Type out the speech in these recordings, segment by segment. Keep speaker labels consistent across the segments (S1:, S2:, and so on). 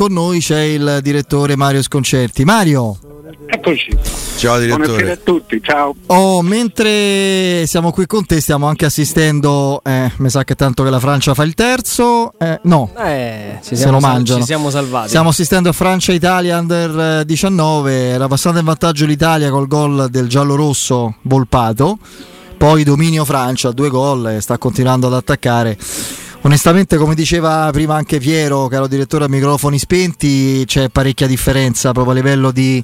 S1: Con noi c'è il direttore Mario Sconcerti. Mario.
S2: Eccoci.
S3: Ciao direttore.
S2: Buonasera a tutti, ciao.
S1: Oh, mentre siamo qui con te stiamo anche assistendo, eh, mi sa che tanto che la Francia fa il terzo, eh, no,
S4: Eh, ci
S1: se
S4: siamo
S1: lo
S4: sal-
S1: mangiano.
S4: Ci siamo salvati.
S1: Stiamo assistendo a Francia-Italia under eh, 19, era passata in vantaggio l'Italia col gol del giallo-rosso Volpato, poi dominio Francia, due gol e sta continuando ad attaccare. Onestamente, come diceva prima anche Piero, caro direttore a microfoni spenti, c'è parecchia differenza proprio a livello di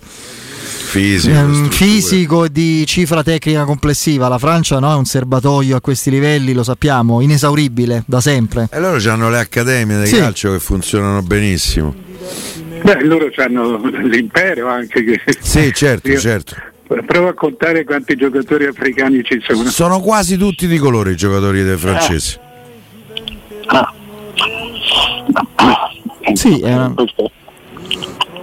S3: Fisico,
S1: ehm, fisico e di cifra tecnica complessiva. La Francia no, è un serbatoio a questi livelli, lo sappiamo, inesauribile da sempre.
S3: E loro hanno le accademie di
S1: Sì.
S3: calcio che funzionano benissimo.
S2: Beh, loro hanno l'impero anche che...
S3: Sì, certo,
S2: Io-
S3: certo.
S2: Provo a contare quanti giocatori africani ci sono.
S3: Sono quasi tutti di colore i giocatori dei francesi.
S2: Ah.
S1: Sì, è una-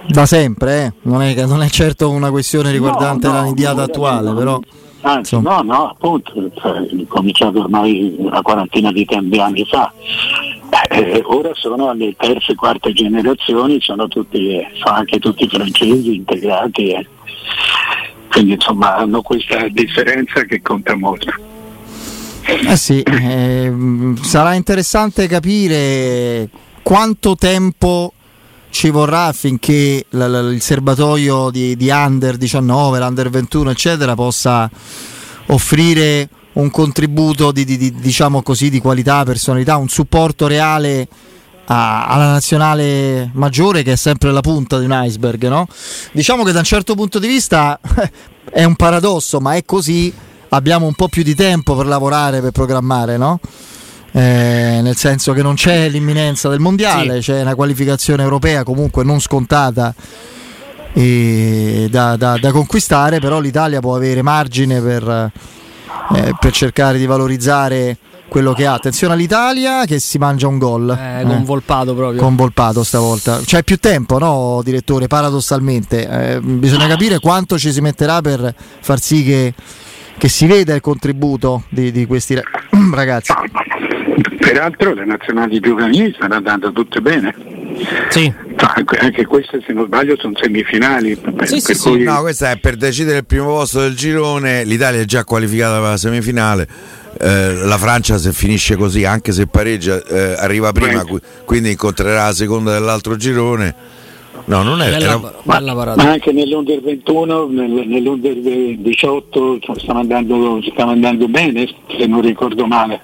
S1: Da sempre, eh. non, è, non è certo una questione riguardante
S2: No, no,
S1: la nidiata
S2: no,
S1: attuale,
S2: no.
S1: però
S2: Anzi, no, no, appunto, cioè, cominciato ormai una quarantina di, tem- di anni fa. Eh, ora sono alle terze e quarte generazioni, sono, tutti, eh, sono anche tutti francesi integrati. eh. Quindi insomma hanno questa differenza che conta molto.
S1: Eh sì, ehm, sarà interessante capire quanto tempo ci vorrà affinché la- la- il serbatoio di, di under 19, l'under 21, eccetera, possa offrire un contributo di, di- di- diciamo così, di qualità, personalità, un supporto reale a- alla nazionale maggiore che è sempre la punta di un iceberg, no? Diciamo che da un certo punto di vista è un paradosso, ma è così, abbiamo un po' più di tempo per lavorare, per programmare, no? Eh, nel senso che non c'è l'imminenza del mondiale, c'è una qualificazione europea comunque non scontata da, da- da conquistare, però l'Italia può avere margine per, eh, per cercare di valorizzare quello che ha. Attenzione all'Italia che si mangia un gol.
S4: Eh, con
S1: Eh,
S4: Volpato proprio.
S1: con Volpato stavolta. C'è più tempo, no, direttore? Paradossalmente, Eh, bisogna capire quanto ci si metterà per far sì che, che si veda il contributo di, di questi ra- ragazzi.
S2: Peraltro le nazionali giovanili stanno andando tutte bene.
S4: Sì.
S2: Anche queste se non sbaglio sono semifinali.
S4: Sì, sì,
S2: per
S4: sì.
S2: cui-
S3: No, questa è per decidere il primo posto del girone. L'Italia è già qualificata per la semifinale. Eh, la Francia se finisce così, anche se pareggia, eh, arriva prima, qui- quindi incontrerà la seconda dell'altro girone. No, non è.
S4: Bella,
S3: era-
S2: Ma, ma anche nell'Under 21, nel- nell'Under 18 cioè, stiamo andando, stiamo andando bene, se non ricordo male.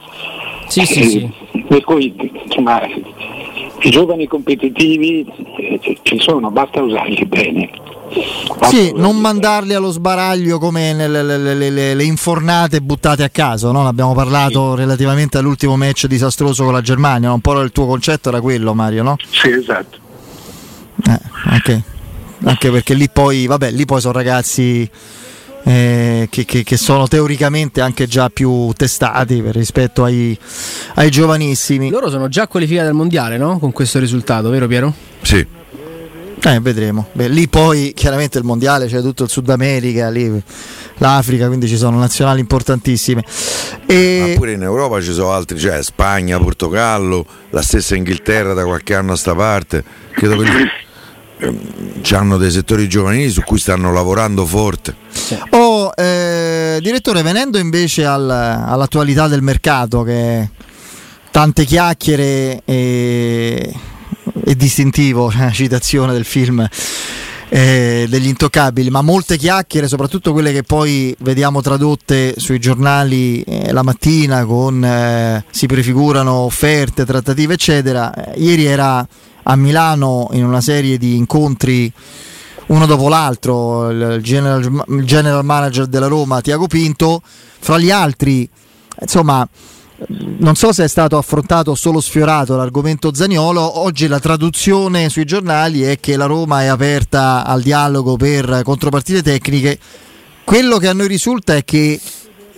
S4: Sì, sì,
S2: Eh,
S4: sì.
S2: Per cui insomma, i giovani competitivi eh, ci- sono, basta usarli bene. Basta
S1: Sì,
S2: usarli
S1: non
S2: bene.
S1: mandarli allo sbaraglio come nelle, le, le- le- le infornate buttate a caso, no? Abbiamo parlato relativamente all'ultimo match disastroso con la Germania, un po' il tuo concetto era quello Mario, no?
S2: Sì, esatto.
S1: Eh, anche, anche perché lì poi, vabbè, lì poi sono ragazzi eh, che, che- che sono teoricamente anche già più testati per rispetto ai, ai giovanissimi.
S4: Loro sono già qualificati al mondiale, no? Con questo risultato, vero Piero?
S3: Sì.
S1: Eh, vedremo. Beh, lì poi chiaramente il mondiale c'è tutto il Sud America, lì, l'Africa, quindi ci sono nazionali importantissime. E...
S3: Ma pure in Europa ci sono altri, cioè Spagna, Portogallo, la stessa Inghilterra da qualche anno a sta parte. Credo che hanno dei settori giovanili su cui stanno lavorando forte.
S1: Oh, eh, direttore, venendo invece al- all'attualità del mercato, che tante chiacchiere e, e distintivo, citazione del film eh, degli intoccabili, ma molte chiacchiere, soprattutto quelle che poi vediamo tradotte sui giornali eh, la mattina con eh, si prefigurano offerte, trattative, eccetera. Eh, ieri era a Milano in una serie di incontri uno dopo l'altro, il general, il general manager della Roma, Tiago Pinto, fra gli altri, insomma, non so se è stato affrontato o solo sfiorato l'argomento Zaniolo, oggi la traduzione sui giornali è che la Roma è aperta al dialogo per contropartite tecniche. Quello che a noi risulta è che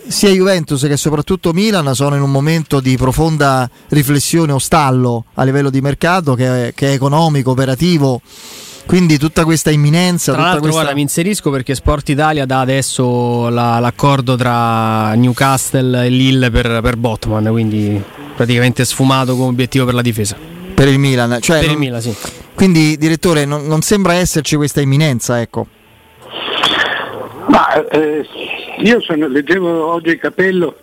S1: sia Juventus che soprattutto Milan sono in un momento di profonda riflessione o stallo a livello di mercato che è, che è economico, operativo. Quindi tutta questa imminenza,
S4: Tra l'altro,
S1: questa...
S4: guarda, mi inserisco perché Sport Italia dà adesso la- l'accordo tra Newcastle e Lille per, per Botman, quindi praticamente sfumato come obiettivo per la difesa.
S1: per il Milan, cioè
S4: per il
S1: non-
S4: Milan, sì.
S1: Quindi, direttore, non, non sembra esserci questa imminenza, ecco.
S5: Ma eh, io sono, leggevo oggi Capello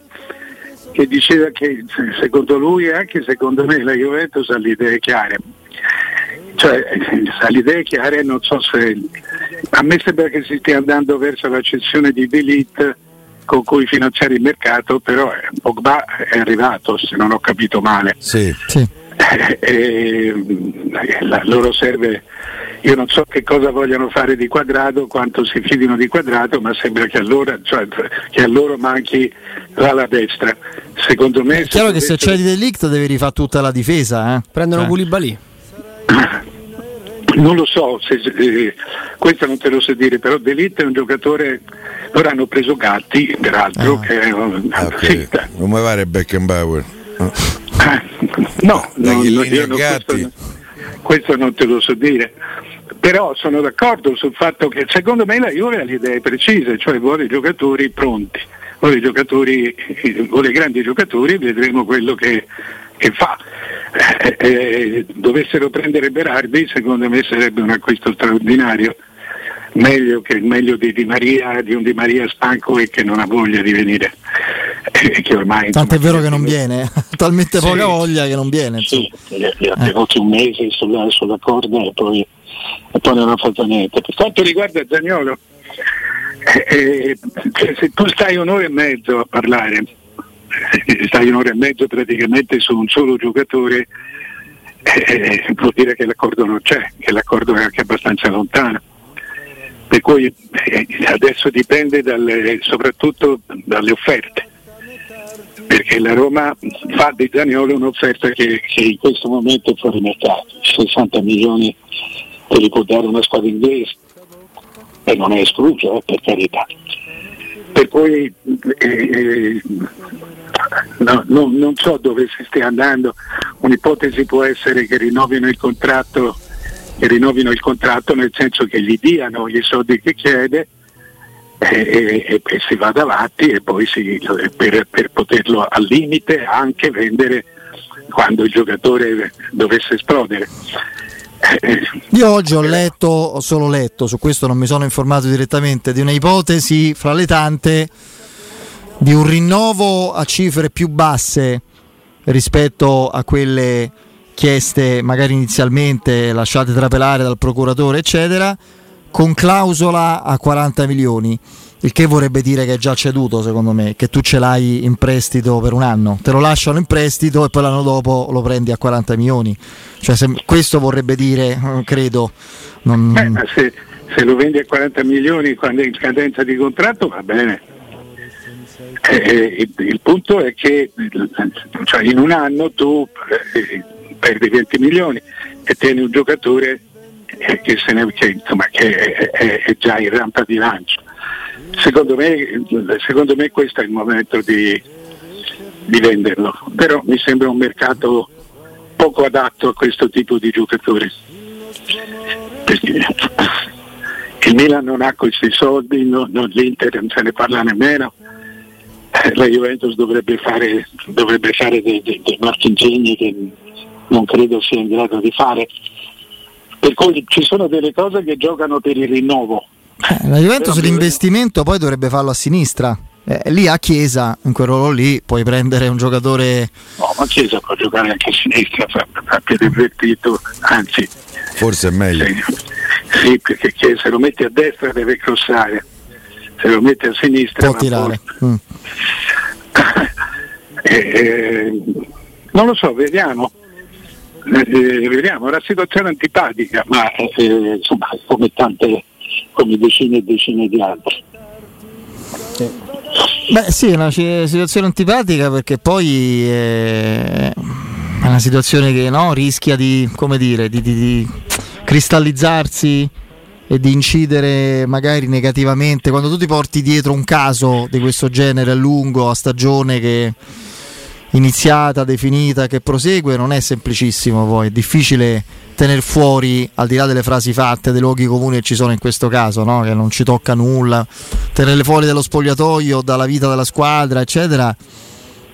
S5: che diceva che secondo lui e anche secondo me la Juventus ha le idee chiare. Cioè, ha le idee chiare non so se... A me sembra che si stia andando verso la cessione di Delete con cui finanziare il mercato, però eh, Pogba è arrivato, se non ho capito male.
S3: Sì.
S1: Sì.
S5: E, la, loro serve io non so che cosa vogliano fare di quadrato, quanto si fidino di quadrato, ma sembra che a loro, cioè, che a loro manchi l'ala destra. Secondo me.
S1: È chiaro che se c'è di delict devi rifare tutta la difesa. Eh?
S4: Prendono
S1: Eh.
S4: Koulibaly.
S5: Non lo so, se, eh, questo non te lo so dire, però Delite è un giocatore, loro hanno preso Gatti, peraltro,
S1: Ah.
S5: che è un-
S3: Ah, ok.
S5: sì, da-
S3: Non mi pare Beckenbauer. No.
S5: no, no,
S3: Chiellini
S5: io
S3: a
S5: non-
S3: Gatti.
S5: questo, questo non te lo so dire. Però sono d'accordo sul fatto che secondo me la Juve ha le idee precise, cioè vuole i giocatori pronti, vuole giocatori, vuole grandi giocatori e vedremo quello che, che fa. Eh, eh, dovessero prendere Berardi, secondo me sarebbe un acquisto straordinario. Meglio, che, meglio di, Di Maria, di un Di Maria stanco e che non ha voglia di venire. Eh, che ormai,
S1: Tanto è vero che non viene, ha talmente
S5: Sì.
S1: poca voglia che non viene.
S2: Sì, li, li ha tenuti un mese sulla, sulla corda e poi, e poi non ha fatto niente.
S5: Per quanto riguarda Zagnolo, eh, eh, se tu stai un'ora e mezzo a parlare, eh, stai un'ora e mezzo praticamente su un solo giocatore, eh, vuol dire che l'accordo non c'è, che l'accordo è anche abbastanza lontano. Per cui eh, adesso dipende dalle- soprattutto dalle offerte, perché la Roma fa di Zaniolo un'offerta che, che
S2: In questo momento è fuori mercato, 60 milioni te li può dare una squadra inglese e non è escluso, eh, per carità.
S5: per cui eh, no, no, non so dove si stia andando, un'ipotesi può essere che rinnovino il contratto, che rinnovino il contratto nel senso che gli diano i soldi che chiede eh, e, e- e si vada avanti e poi si, per, per poterlo al limite anche vendere quando il giocatore dovesse esplodere. Eh,
S1: Io oggi ho letto, ho solo letto, su questo non mi sono informato direttamente, di un'ipotesi fra le tante di un rinnovo a cifre più basse rispetto a quelle chieste magari inizialmente lasciate trapelare dal procuratore eccetera con clausola a 40 milioni il che vorrebbe dire che è già ceduto secondo me che tu ce l'hai in prestito per un anno te lo lasciano in prestito e poi l'anno dopo lo prendi a 40 milioni cioè, se- questo vorrebbe dire eh, credo non-
S5: ma se, se lo vendi a 40 milioni quando è in scadenza di contratto va bene. Eh, il, il punto è che cioè, in un anno tu eh, perdi 20 milioni e tieni un giocatore che, ne- che, insomma, che è, è- è già in rampa di lancio. Secondo me, secondo me questo è il momento di, di venderlo, però mi sembra un mercato poco adatto a questo tipo di giocatori perché il Milan non ha questi soldi, no- non- l'Inter non se ne parla nemmeno, Eh, la Juventus dovrebbe fare, dovrebbe fare dei, dei- dei marchingegni che non credo sia in grado di fare. Per cui ci sono delle cose che giocano per il rinnovo.
S1: Eh, la Juventus
S5: Però-
S1: l'investimento poi dovrebbe farlo a sinistra Eh, lì a Chiesa in quel ruolo lì puoi prendere un giocatore
S5: No, ma Chiesa può giocare anche a sinistra, fa, fa piede invertito, anzi,
S3: Forse è meglio.
S5: sì, sì, perché Chiesa se lo metti a destra deve crossare, se lo metti a sinistra
S1: può tirare. Mm.
S5: Eh, eh, non lo so, vediamo. Eh, vediamo, è una situazione antipatica, ma
S2: Eh, insomma, come tante, come decine e decine di altre.
S1: Beh sì, è una situazione antipatica perché poi eh, è una situazione che no, rischia di, dire, di, di- di cristallizzarsi e di incidere magari negativamente. Quando tu ti porti dietro un caso di questo genere a lungo, a stagione che iniziata, definita, che prosegue, non è semplicissimo poi, è difficile tenere fuori, al di là delle frasi fatte, dei luoghi comuni che ci sono in questo caso, no? che non ci tocca nulla, tenerle fuori dallo spogliatoio, dalla vita della squadra, eccetera,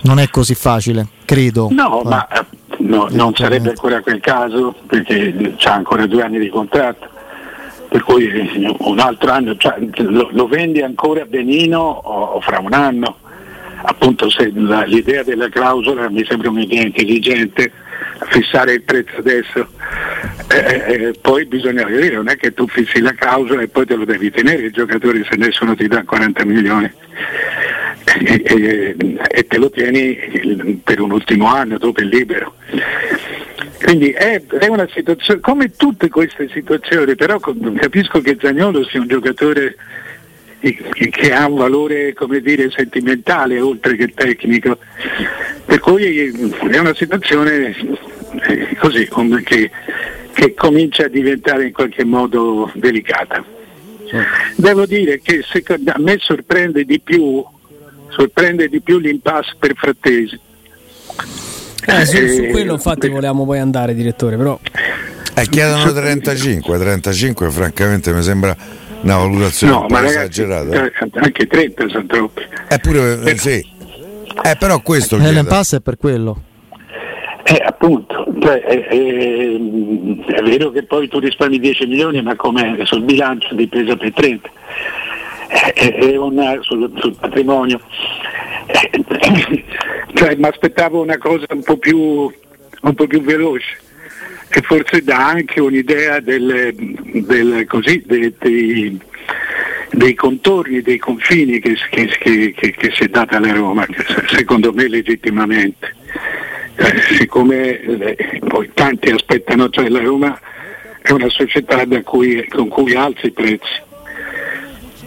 S1: non è così facile, credo.
S5: no,
S1: Eh.
S5: ma eh, no, non sarebbe ancora quel caso perché ha ancora due anni di contratto. Per cui eh, un altro anno, cioè, lo, lo, vendi ancora benino o, o fra un anno. Appunto la, l'idea della clausola mi sembra un'idea intelligente, fissare il prezzo adesso, eh, eh, eh poi bisogna vedere, non è che tu fissi la clausola e poi te lo devi tenere il giocatore se nessuno ti dà 40 milioni e, e, e te lo tieni per un ultimo anno dopo il libero. Quindi è, è, una situazione, come tutte queste situazioni, però capisco che Zagnolo sia un giocatore che ha un valore come dire, sentimentale oltre che tecnico. Per cui è una situazione eh, così che, che comincia a diventare in qualche modo delicata. Devo dire che a me sorprende di più sorprende di più l'impasse per Frattesi.
S4: Eh, su, su, quello infatti volevamo poi andare direttore, però...
S3: Eh, chiedono 35, 35 francamente mi sembra una valutazione no, un po' esagerata.
S5: Eh, anche 30 sono troppi.
S3: Eppure, eh, sì. Eh, però questo...
S1: Eh, l'impasse è per quello.
S5: Eh, appunto, cioè, è, è, è, vero che poi tu risparmi 10 milioni, ma come sul bilancio di presa per 30 è una, sul, sul, patrimonio. Cioè, mi aspettavo una cosa un po' più, un po più veloce e forse dà anche un'idea del, del, così, dei, dei, dei, contorni, dei confini che, che, che, che, si è data alla Roma, secondo me legittimamente. Eh, siccome eh, poi tanti aspettano, cioè la Roma è una società cui, con cui alza i prezzi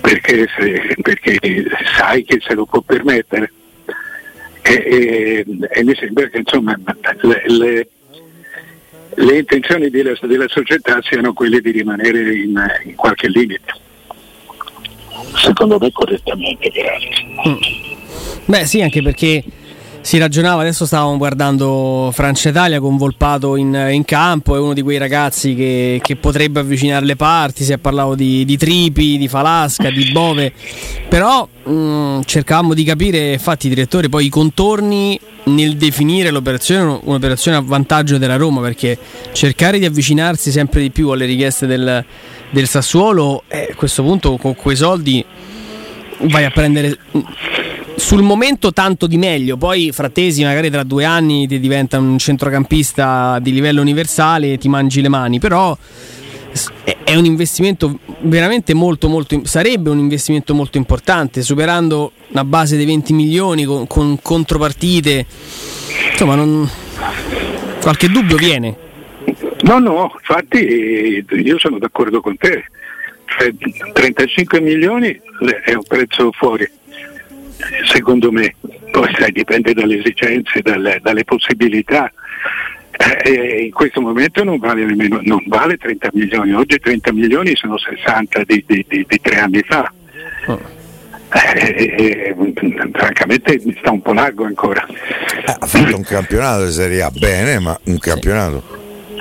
S5: perché, se, perché sai che se lo può permettere. E, e, e mi sembra che insomma, le, le, le intenzioni della, della, società siano quelle di rimanere in, in qualche limite. Secondo me correttamente peraltro.
S4: Mm. Beh sì, anche perché si ragionava, adesso stavamo guardando Francia Italia con Volpato in, in, campo, è uno di quei ragazzi che, che potrebbe avvicinare le parti, si è parlato di, di, Tripi, di Falasca, di Bove, però mh, mm, cercavamo di capire, infatti direttore, poi i contorni nel definire l'operazione, un'operazione a vantaggio della Roma, perché cercare di avvicinarsi sempre di più alle richieste del, del Sassuolo, eh, a questo punto con quei soldi vai a prendere sul momento tanto di meglio, poi Frattesi magari tra due anni ti diventa un centrocampista di livello universale e ti mangi le mani, però è un investimento veramente molto molto sarebbe un investimento molto importante superando una base dei 20 milioni con, con contropartite. Insomma non... qualche dubbio viene.
S5: No no infatti io sono d'accordo con te. Cioè, 35 milioni è un prezzo fuori secondo me, poi sai, dipende dalle esigenze, dalle, dalle possibilità. Eh, in questo momento non vale, nemmeno, non vale 30 milioni, oggi 30 milioni sono 60 di, di, di, di tre anni fa. Oh. Eh, eh, francamente mi sta un po' largo ancora.
S3: Eh, ha fatto un campionato di Serie A bene, ma un campionato.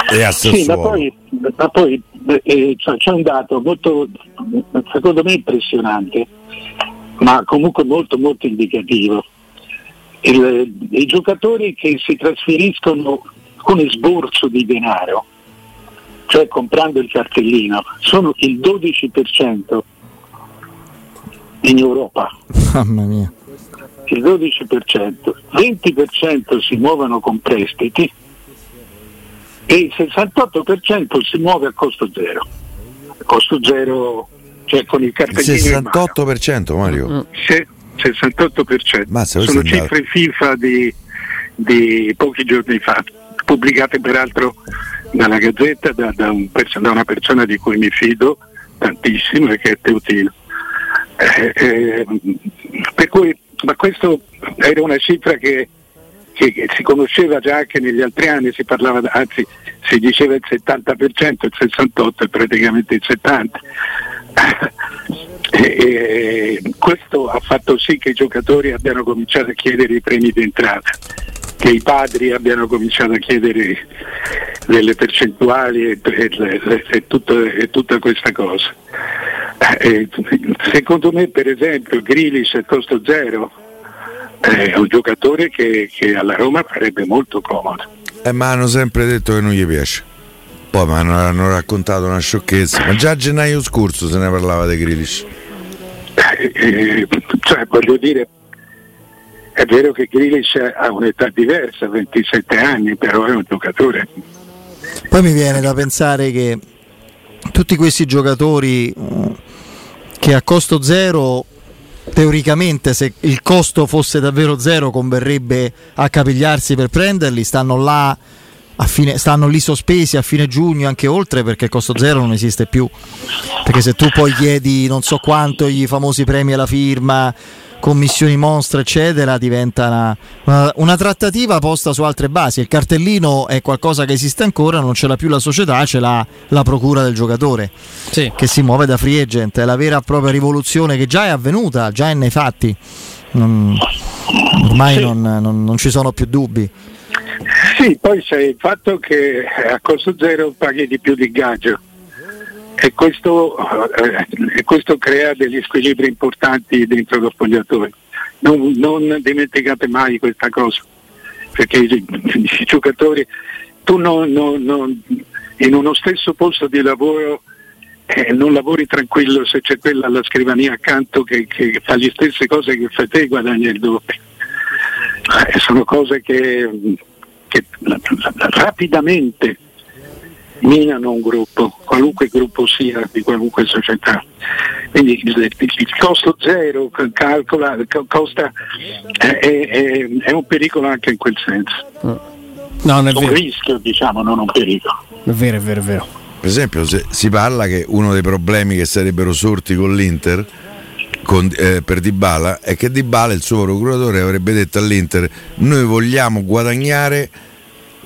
S5: Sì. E a sì, ma poi, ma poi eh, c'è un dato molto, secondo me impressionante ma comunque molto molto indicativo. Il, I giocatori che si trasferiscono con esborso di denaro, cioè comprando il cartellino, sono il 12% in Europa.
S1: Mamma mia.
S5: Il 12%, 20% si muovono con prestiti e il 68% si muove a costo zero. A costo zero cioè con il cartellino.
S3: Il 68% Mario? Mm.
S5: Sì, 68%. Mazza, Sono cifre FIFA di, di, pochi giorni fa, pubblicate peraltro dalla Gazzetta da, da, un, da, una persona di cui mi fido tantissimo e che è Teutino. Eh, eh, per cui, ma questo era una cifra che, che, che, si conosceva già anche negli altri anni, si parlava, anzi si diceva il 70%, il 68% è praticamente il 70%. E, questo ha fatto sì che i giocatori abbiano cominciato a chiedere i premi di entrata, che i padri abbiano cominciato a chiedere delle percentuali e, e, e, tutto, e tutta questa cosa. E, secondo me per esempio Grilis a costo zero è un giocatore che, che alla Roma farebbe molto comodo.
S3: Eh, ma hanno sempre detto che non gli piace. Poi mi hanno, hanno raccontato una sciocchezza. Ma già a gennaio scorso se ne parlava di Grealish.
S5: Eh, cioè, voglio dire, è vero che Grealish ha un'età diversa, 27 anni, però è un giocatore.
S1: Poi mi viene da pensare che tutti questi giocatori eh, che a costo zero teoricamente se il costo fosse davvero zero converrebbe a capigliarsi per prenderli, stanno là Fine, stanno lì sospesi a fine giugno anche oltre perché il costo zero non esiste più. Perché se tu poi chiedi non so quanto i famosi premi alla firma commissioni monstre eccetera diventa una, una, una, trattativa posta su altre basi. Il cartellino è qualcosa che esiste ancora non ce l'ha più la società ce l'ha la procura del giocatore sì. che si muove da free agent. È la vera e propria rivoluzione che già è avvenuta già è nei fatti. Non, ormai sì. non, non ci sono più dubbi
S5: sì, poi c'è il fatto che a costo zero paghi di più di ingaggio e questo, eh, questo crea degli squilibri importanti dentro lo spogliatoio. Non, non dimenticate mai questa cosa, perché i, i giocatori, tu non, non, in uno stesso posto di lavoro eh, non lavori tranquillo se c'è quella alla scrivania accanto che, che fa le stesse cose che fai te e guadagni il doppio. Eh, sono cose che che rapidamente minano un gruppo, qualunque gruppo sia di qualunque società. Quindi il, il costo zero calcola, costa, è, è, è, un pericolo anche in quel senso.
S4: No, non è
S5: un rischio, diciamo, non un pericolo.
S4: È vero, è vero, è vero.
S3: Per esempio, se si parla che uno dei problemi che sarebbero sorti con l'Inter con, eh, per Dybala è che Dybala il suo procuratore avrebbe detto all'Inter noi vogliamo guadagnare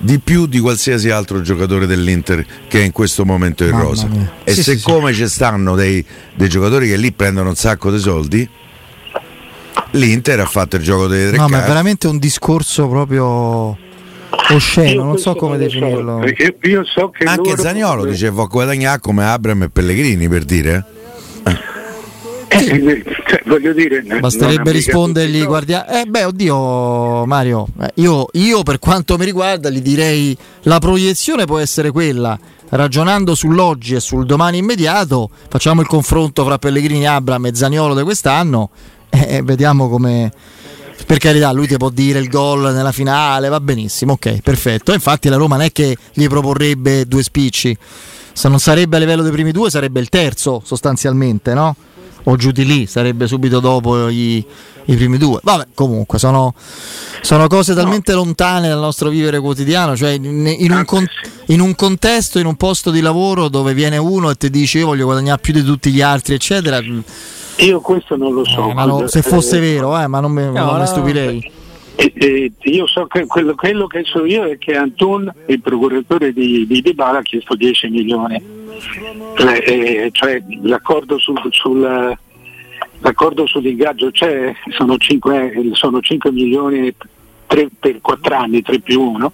S3: di più di qualsiasi altro giocatore dell'Inter che è in questo momento in rosa. e sì, siccome sì, ci stanno dei, dei, giocatori che lì prendono un sacco di soldi l'Inter ha fatto il gioco delle tre
S1: no ma è veramente un discorso proprio osceno non so come definirlo.
S3: Anche Zagnolo diceva guadagnare come Abram e Pellegrini per dire
S5: eh. Eh, cioè, voglio dire,
S1: basterebbe rispondergli guardia- eh beh oddio Mario eh, io, io, per quanto mi riguarda gli direi la proiezione può essere quella. Ragionando sull'oggi e sul domani immediato facciamo il confronto fra Pellegrini, Abram e Zaniolo di quest'anno e vediamo come per carità lui ti può dire il gol nella finale va benissimo ok perfetto. Infatti la Roma non è che gli proporrebbe due spicci. Se non sarebbe a livello dei primi due sarebbe il terzo sostanzialmente no? O giù di lì, sarebbe subito dopo gli, i primi due. Vabbè, comunque sono, sono cose talmente no. lontane dal nostro vivere quotidiano, cioè in, in, un con, in, un contesto, in un posto di lavoro dove viene uno e ti dice io voglio guadagnare più di tutti gli altri, eccetera.
S5: Io questo non lo so.
S1: Eh, no, se fosse eh, vero, eh, ma non mi, no, non mi stupirei.
S5: E, e io so che quello, quello, che so io è che Antun, il procuratore di, di Dybala, ha chiesto 10 milioni eh, eh, cioè l'accordo, sul, sul, l'accordo sull'ingaggio c'è, sono 5, sono 5 milioni 3 per 4 anni, 3 più 1,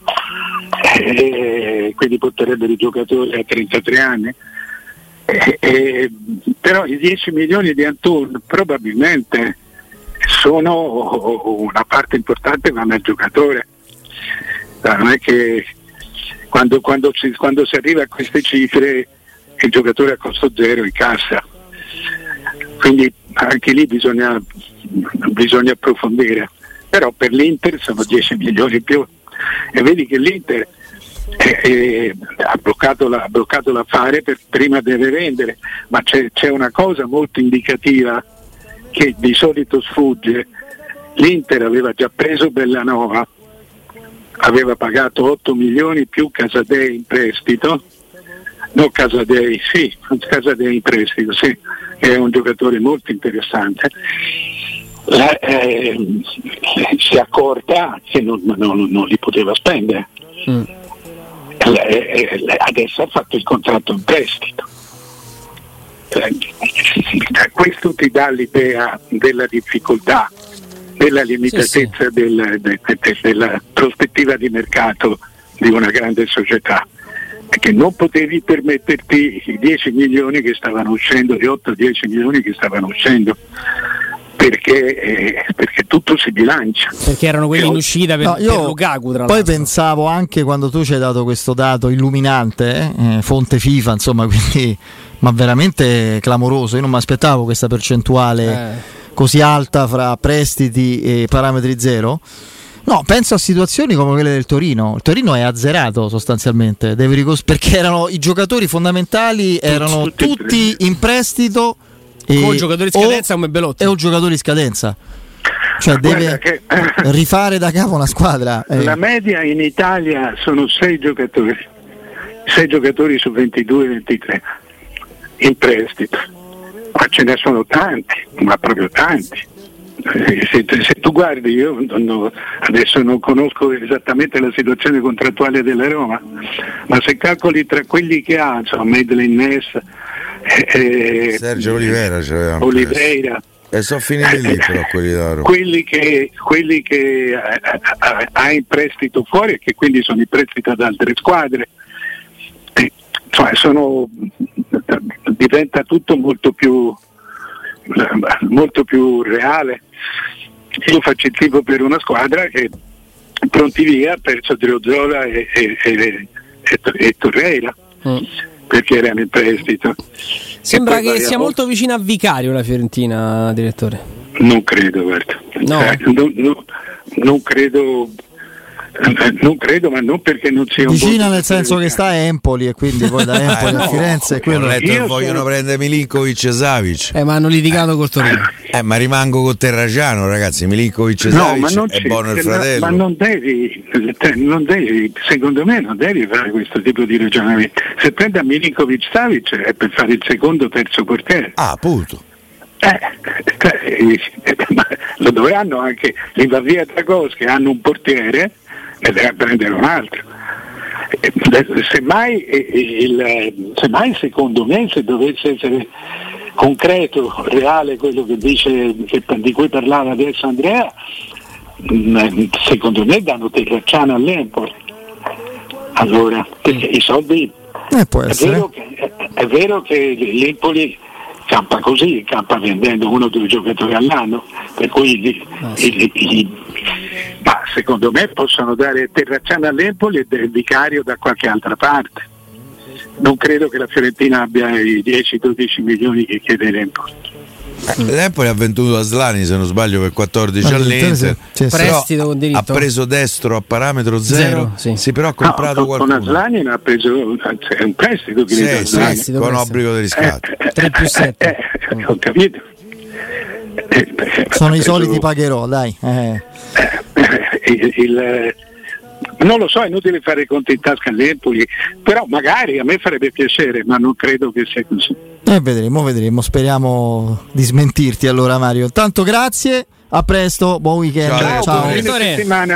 S5: eh, quindi porterebbero i giocatori a 33 anni. Eh, eh, però i 10 milioni di Antun probabilmente sono una parte importante vanno al giocatore. Non è che quando, quando, si, quando si arriva a queste cifre il giocatore a costo zero in cassa. Quindi anche lì bisogna, bisogna approfondire. Però per l'Inter sono 10 milioni in più e vedi che l'Inter eh, eh, ha, bloccato la, ha, bloccato l'affare per, prima deve vendere, ma c'è, c'è una cosa molto indicativa che di solito sfugge. L'Inter aveva già preso Bellanova, aveva pagato 8 milioni più Casadei in prestito No, Casadei, sì, Casadei in prestito, sì, è un giocatore molto interessante. La, eh, si è accorta che non, non, non li poteva spendere. Mm. Eh, adesso ha fatto il contratto in prestito. Questo ti dà l'idea della difficoltà, della limitatezza sì, sì. Del, de, de, della prospettiva di mercato di una grande società che non potevi permetterti i 10 milioni che stavano uscendo, gli 8-10 milioni che stavano uscendo perché, eh, perché, tutto si bilancia.
S4: Perché erano quelli in uscita per, no, io per Lukaku. Tra
S1: poi pensavo anche quando tu ci hai dato questo dato illuminante, eh, fonte FIFA, insomma, quindi, ma veramente clamoroso. Io non mi aspettavo questa percentuale eh. così alta fra prestiti e parametri zero. No, penso a situazioni come quelle del Torino. Il Torino è azzerato sostanzialmente, ricos- perché erano i giocatori fondamentali erano tutti, tutti in prestito
S4: e con giocatori in scadenza come Belotti.
S1: E un giocatore in scadenza. Cioè deve che, rifare da capo una squadra.
S5: Eh. La media in Italia sono 6 giocatori, 6 giocatori su 22-23 in prestito, ma ce ne sono tanti, ma proprio tanti. Eh, se, se, tu guardi, io non, adesso non conosco esattamente la situazione contrattuale della Roma, ma se calcoli tra quelli che ha, insomma, Medlin Ness,
S3: eh, Sergio Oliveira,
S5: Oliveira
S3: e sono finiti lì però quelli d'oro.
S5: Quelli che, quelli che ha, ha in prestito fuori e che quindi sono in prestito ad altre squadre, eh, cioè sono, diventa tutto molto più, molto più reale. Io faccio il tipo per una squadra che pronti via ha perso Driozola e, e, e, e Torreira. Mm perché era in prestito.
S4: Sembra che sia molto vicino a Vicario la Fiorentina, direttore.
S5: Non credo, guarda. No. Eh, non, non, non credo non credo, ma non perché non sia
S1: un vicina nel senso che sta a Empoli e quindi poi da Empoli a Firenze
S3: quello letto che vogliono sono... prendere Milinkovic e Savic.
S4: Eh, ma hanno litigato col Torino.
S3: Eh, ma rimango con Terraciano, ragazzi. Milinkovic e Savic no, è buono il fratello.
S5: Ma non devi, non devi, secondo me, non devi fare questo tipo di ragionamento. Se prendi a Milinkovic Savic è per fare il secondo o terzo portiere.
S3: Ah, appunto.
S5: Eh, eh, lo dovranno anche l'Invavia e Dragos che hanno un portiere ne deve prendere un altro. Semmai, il, semmai secondo me se dovesse essere concreto, reale quello che dice, che, di cui parlava adesso Andrea, mm, secondo me danno Terracciano all'Empoli. Allora, perché i soldi
S1: eh, è, vero
S5: che, è, vero che, l'Empoli campa così, campa vendendo uno o due giocatori all'anno, per cui gli, ah, sì. gli, gli, ma secondo me possono dare Terracciano all'Empoli e del Vicario da qualche altra parte. Non credo che la Fiorentina abbia i 10-12 milioni che chiede l'Empoli.
S3: Eh, L'Empoli ha venduto Aslani se non sbaglio per 14 all'Inter.
S4: Sì, sì, prestito con
S3: diritto. ha preso destro a parametro zero, zero sì. però ha comprato no,
S5: qualcuno. Con Aslani ha preso è un prestito, sì,
S3: sì, prestito con obbligo di riscatto.
S4: eh, 3 più 7
S5: eh, eh, ho capito.
S1: Sono i soliti pagherò dai.
S5: Eh. Il, il non lo so, è inutile fare i conti in tasca all'Empoli, però magari a me farebbe piacere, ma non credo che sia così.
S1: Eh, vedremo, vedremo, speriamo di smentirti allora Mario. Tanto grazie, a presto, buon weekend.
S3: Ciao,
S1: ciao. ciao.